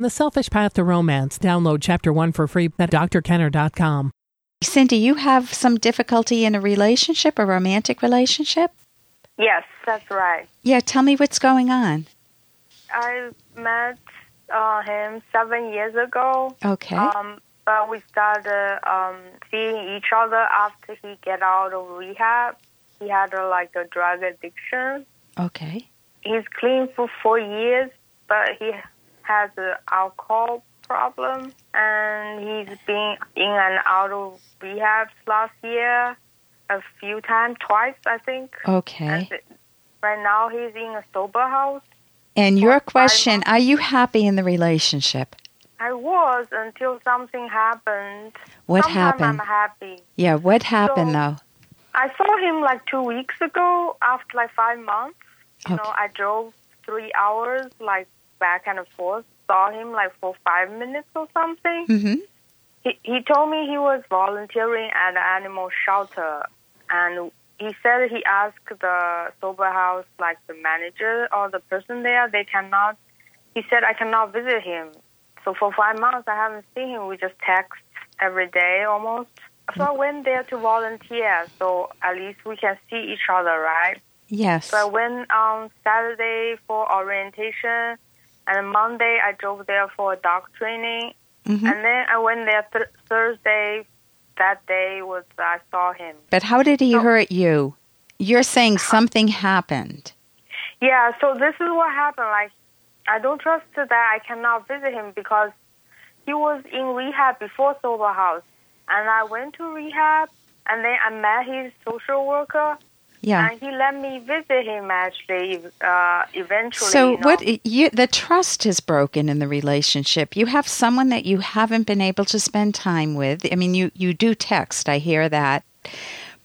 The Selfish Path to Romance. Download Chapter 1 for free at drkenner.com. Cindy, you have some difficulty in a relationship, a romantic relationship? Yes, that's right. Yeah, tell me what's going on. I met uh, him seven years ago. Okay. Um, but we started um, seeing each other after he get out of rehab. He had a, like a drug addiction. okay. He's clean for four years, but he has an alcohol problem, and he's been in and out of rehab last year a few times, twice I think. Okay. And right now he's in a sober house. And your question, are you happy in the relationship? I was until something happened. What happened? I'm happy. Yeah, what happened So- though? I saw him like two weeks ago after like five months. You Okay. know, I drove three hours like back and forth. Saw him like for five minutes or something. Mhm. He he told me he was volunteering at an animal shelter, and he said he asked the sober house, like the manager or the person there, they cannot. He said I cannot visit him. So for five months I haven't seen him. We just text every day almost. So I went there to volunteer, so at least we can see each other, right? Yes. So I went on Saturday for orientation, and Monday I drove there for a dog training, Mhm. and then I went there th- Thursday. That day was I saw him. But how did he So- hurt you? You're saying something happened. Yeah, so this is what happened. Like, I don't trust that I cannot visit him because he was in rehab before sober house, and I went to rehab, and then I met his social worker, Yeah. and he let me visit him actually. Uh, eventually, So you know. what you the trust is broken in the relationship. You have someone that you haven't been able to spend time with. I mean, you you do text. I hear that.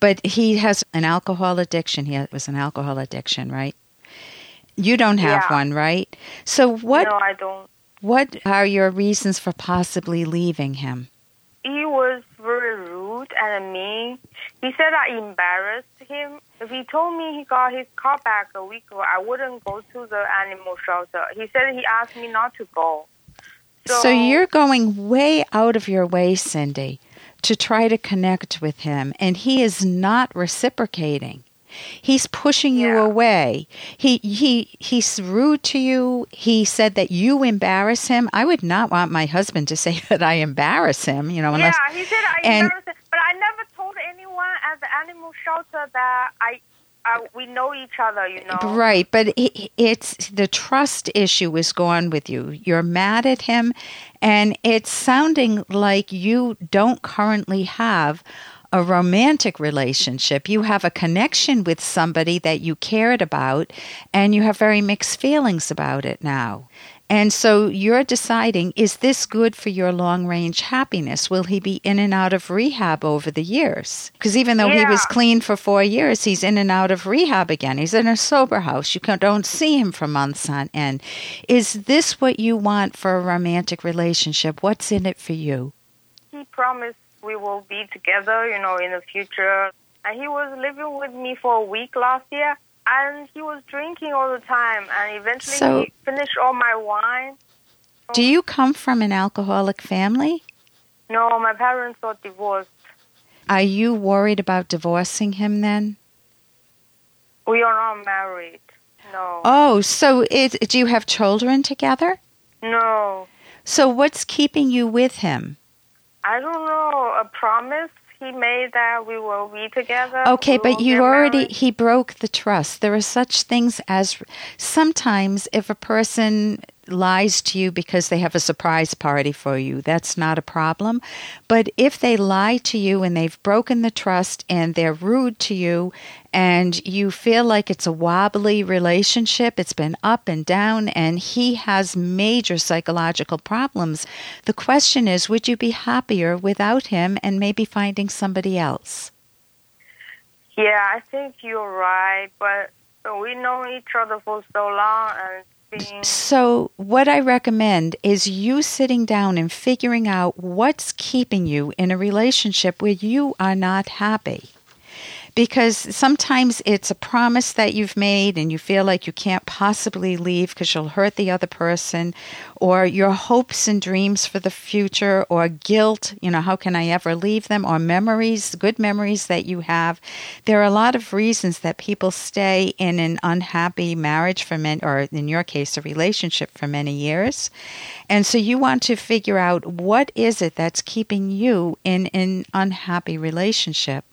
But he has an alcohol addiction. He was an alcohol addiction, right? You don't have Yeah. one, right? So what No, I don't. what are your reasons for possibly leaving him? He was very rude and mean. He said I embarrassed him. If he told me he got his car back a week ago, I wouldn't go to the animal shelter. He said he asked me not to go. So, you're going way out of your way, Cindy, to try to connect with him, and he is not reciprocating. He's pushing you Yeah. away. He he he's rude to you. He said that you embarrass him. I would not want my husband to say that I embarrass him, you know, unless yeah, he said I and- embarrassed him, never told anyone at the animal shelter that I, we know each other. You know. Right, but it, it's the trust issue is gone with you. You're mad at him, and it's sounding like you don't currently have a romantic relationship. You have a connection with somebody that you cared about, and you have very mixed feelings about it now. And so you're deciding is this good for your long range happiness? Will he be in and out of rehab over the years? Because even though he was clean for four years, he's in and out of rehab again. He's in a sober house. You can, don't see him for months on end. Is this what you want for a romantic relationship? What's in it for you? He promised we will be together. You know, in the future. And he was living with me for a week last year, and he was drinking all the time. And eventually, So- he finished all my wine. Do you come from an alcoholic family? No, my parents got divorced. Are you worried about divorcing him then? We are not married. No. Oh, so it, do you have children together? No. So what's keeping you with him? I don't know. A promise he made that we will be together. Okay, but you already married. he broke the trust. There are such things as sometimes if a person lies to you because they have a surprise party for you, that's not a problem. But if they lie to you and they've broken the trust and they're rude to you and you feel like it's a wobbly relationship, it's been up and down and he has major psychological problems, the question is would you be happier without him and maybe finding somebody else? Yeah, I think you're right. But we know each other for so long, and So, what I recommend is you sitting down and figuring out what's keeping you in a relationship where you are not happy. Because sometimes it's a promise that you've made and you feel like you can't possibly leave because you'll hurt the other person, or your hopes and dreams for the future, or guilt, you know, how can I ever leave them, or memories, good memories that you have. There are a lot of reasons that people stay in an unhappy marriage for many, or in your case, a relationship for many years. And so you want to figure out what is it that's keeping you in an unhappy relationship.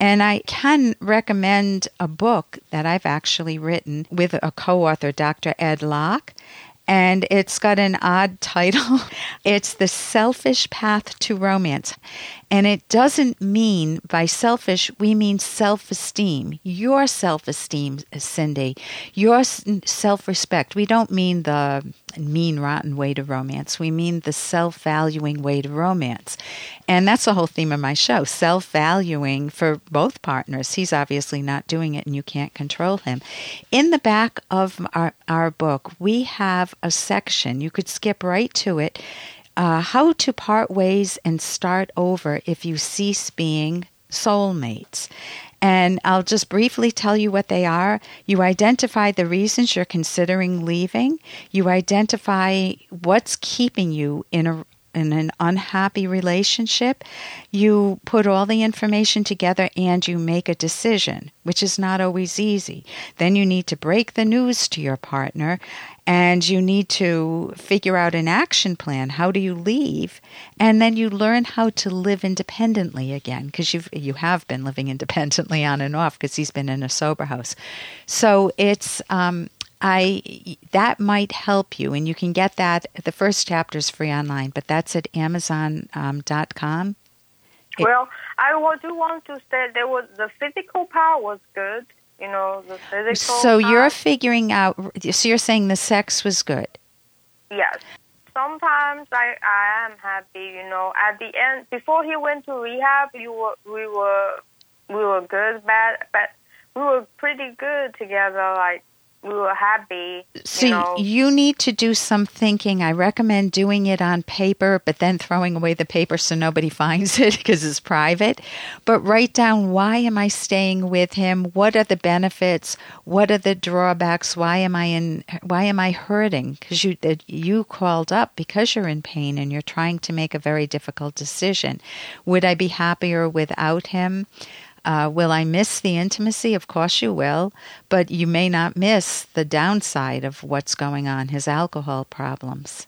And I can recommend a book that I've actually written with a co author, Dr. Ed Locke. And it's got an odd title. It's The Selfish Path to Romance. And it doesn't mean by selfish, we mean self esteem. Your self esteem, uh, Cindy, your self respect. We don't mean the mean, rotten way to romance. We mean the self valuing way to romance. And that's the whole theme of my show self valuing for both partners. He's obviously not doing it and you can't control him. In the back of our, our book, we have a section, you could skip right to it uh, how to part ways and start over if you cease being soulmates. And I'll just briefly tell you what they are. You identify the reasons you're considering leaving. You identify what's keeping you in a in an unhappy relationship, you put all the information together and you make a decision, which is not always easy. Then you need to break the news to your partner and you need to figure out an action plan. How do you leave? And then you learn how to live independently again because you've you have been living independently on and off because he's been in a sober house. So it's um, I that might help you, and you can get that. The first chapter is free online, but that's at Amazon.com. Um, well, I do want to say there was the physical part was good you know, the physical. So you're figuring out. So you're saying the sex was good. Yes. Sometimes I I am happy. You know, at the end before he went to rehab, you were we were we were good, bad, but we were pretty good together. Like we were happy. So you, know. you need to do some thinking. I recommend doing it on paper, but then throwing away the paper so nobody finds it because it's private. But write down why am I staying with him? What are the benefits? What are the drawbacks? Why am I in? Why am I hurting? Because you you called up because you're in pain and you're trying to make a very difficult decision. Would I be happier without him? Uh, will I miss the intimacy? Of course you will, but you may not miss the downside of what's going on, his alcohol problems.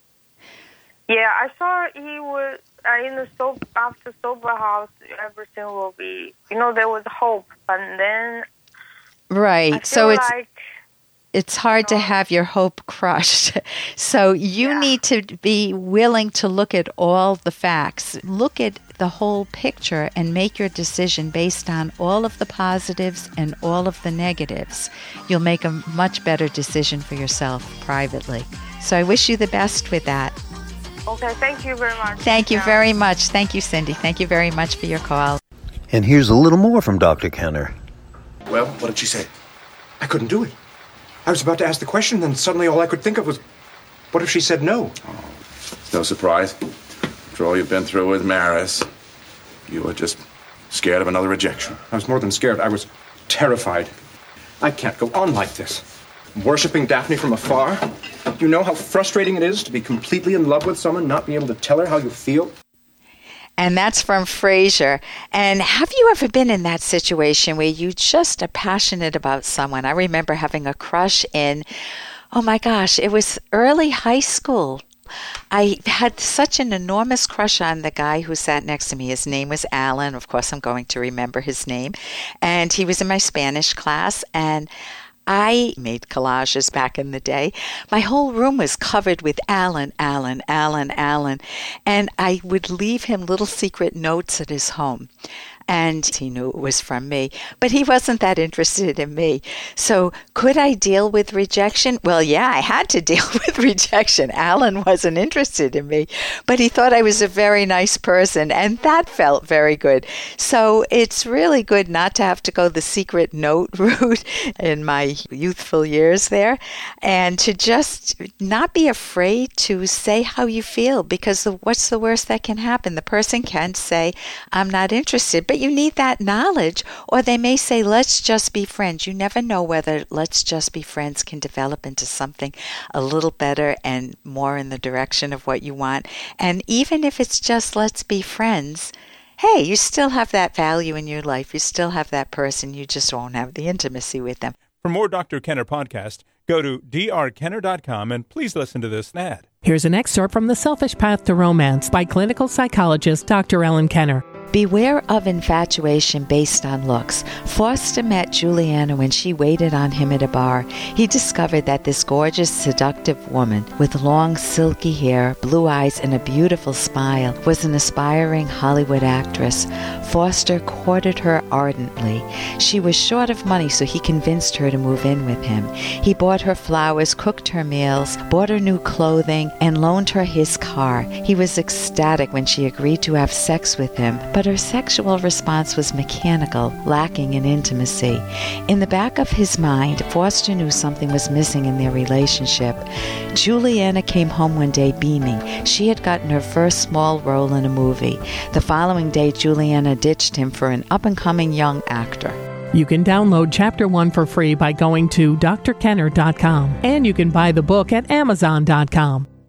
Yeah, I saw he was uh, in the soap after sober house. Everything will be, you know, there was hope, but then right. so it's like it's hard to have your hope crushed. So you Yeah. need to be willing to look at all the facts, look at the whole picture, and make your decision based on all of the positives and all of the negatives. You'll make a much better decision for yourself privately. So I wish you the best with that. okay. Thank you very much. Thank you Yeah. very much. Thank you, Cindy. Thank you very much for your call. And here's a little more from Dr. Kenner. Well, what did she say? I couldn't do it. I was about to ask the question, then suddenly all I could think of was, what if she said no? It's no surprise. After all you've been through with Maris, you were just scared of another rejection. I was more than scared. I was terrified. I can't go on like this. Worshipping Daphne from afar. You know how frustrating it is to be completely in love with someone, not be able to tell her how you feel? And that's from Frasier. And have you ever been in that situation where you just are passionate about someone? I remember having a crush in, oh my gosh, it was early high school. I had such an enormous crush on the guy who sat next to me. His name was Alan. Of course, I'm going to remember his name. And he was in my Spanish class. And I made collages back in the day. My whole room was covered with Alan, Alan, Alan, Alan. And I would leave him little secret notes at his home. And he knew it was from me, but he wasn't that interested in me. So, could I deal with rejection? Well, yeah, I had to deal with rejection. Alan wasn't interested in me, but he thought I was a very nice person, and that felt very good. So, it's really good not to have to go the secret note route in my youthful years there, and to just not be afraid to say how you feel because the, what's the worst that can happen? The person can say, I'm not interested, but you need that knowledge. Or they may say, let's just be friends. You never know whether let's just be friends can develop into something a little better and more in the direction of what you want. And even if it's just let's be friends, hey, you still have that value in your life. You still have that person. You just won't have the intimacy with them. For more Dr. Kenner podcast, go to drkenner.com and please listen to this ad. Here's an excerpt from The Selfish Path to Romance by clinical psychologist Dr. Ellen Kenner. Beware of infatuation based on looks. Foster met Juliana when she waited on him at a bar. He discovered that this gorgeous, seductive woman with long, silky hair, blue eyes, and a beautiful smile was an aspiring Hollywood actress. Foster courted her ardently. She was short of money, so he convinced her to move in with him. He bought her flowers, cooked her meals, bought her new clothing, and loaned her his car. He was ecstatic when she agreed to have sex with him, but her sexual response was mechanical, lacking in intimacy. In the back of his mind, Foster knew something was missing in their relationship. Juliana came home one day beaming. She had gotten her first small role in a movie. The following day, Juliana ditched him for an up and coming young actor. You can download Chapter 1 for free by going to drkenner.com, and you can buy the book at amazon.com.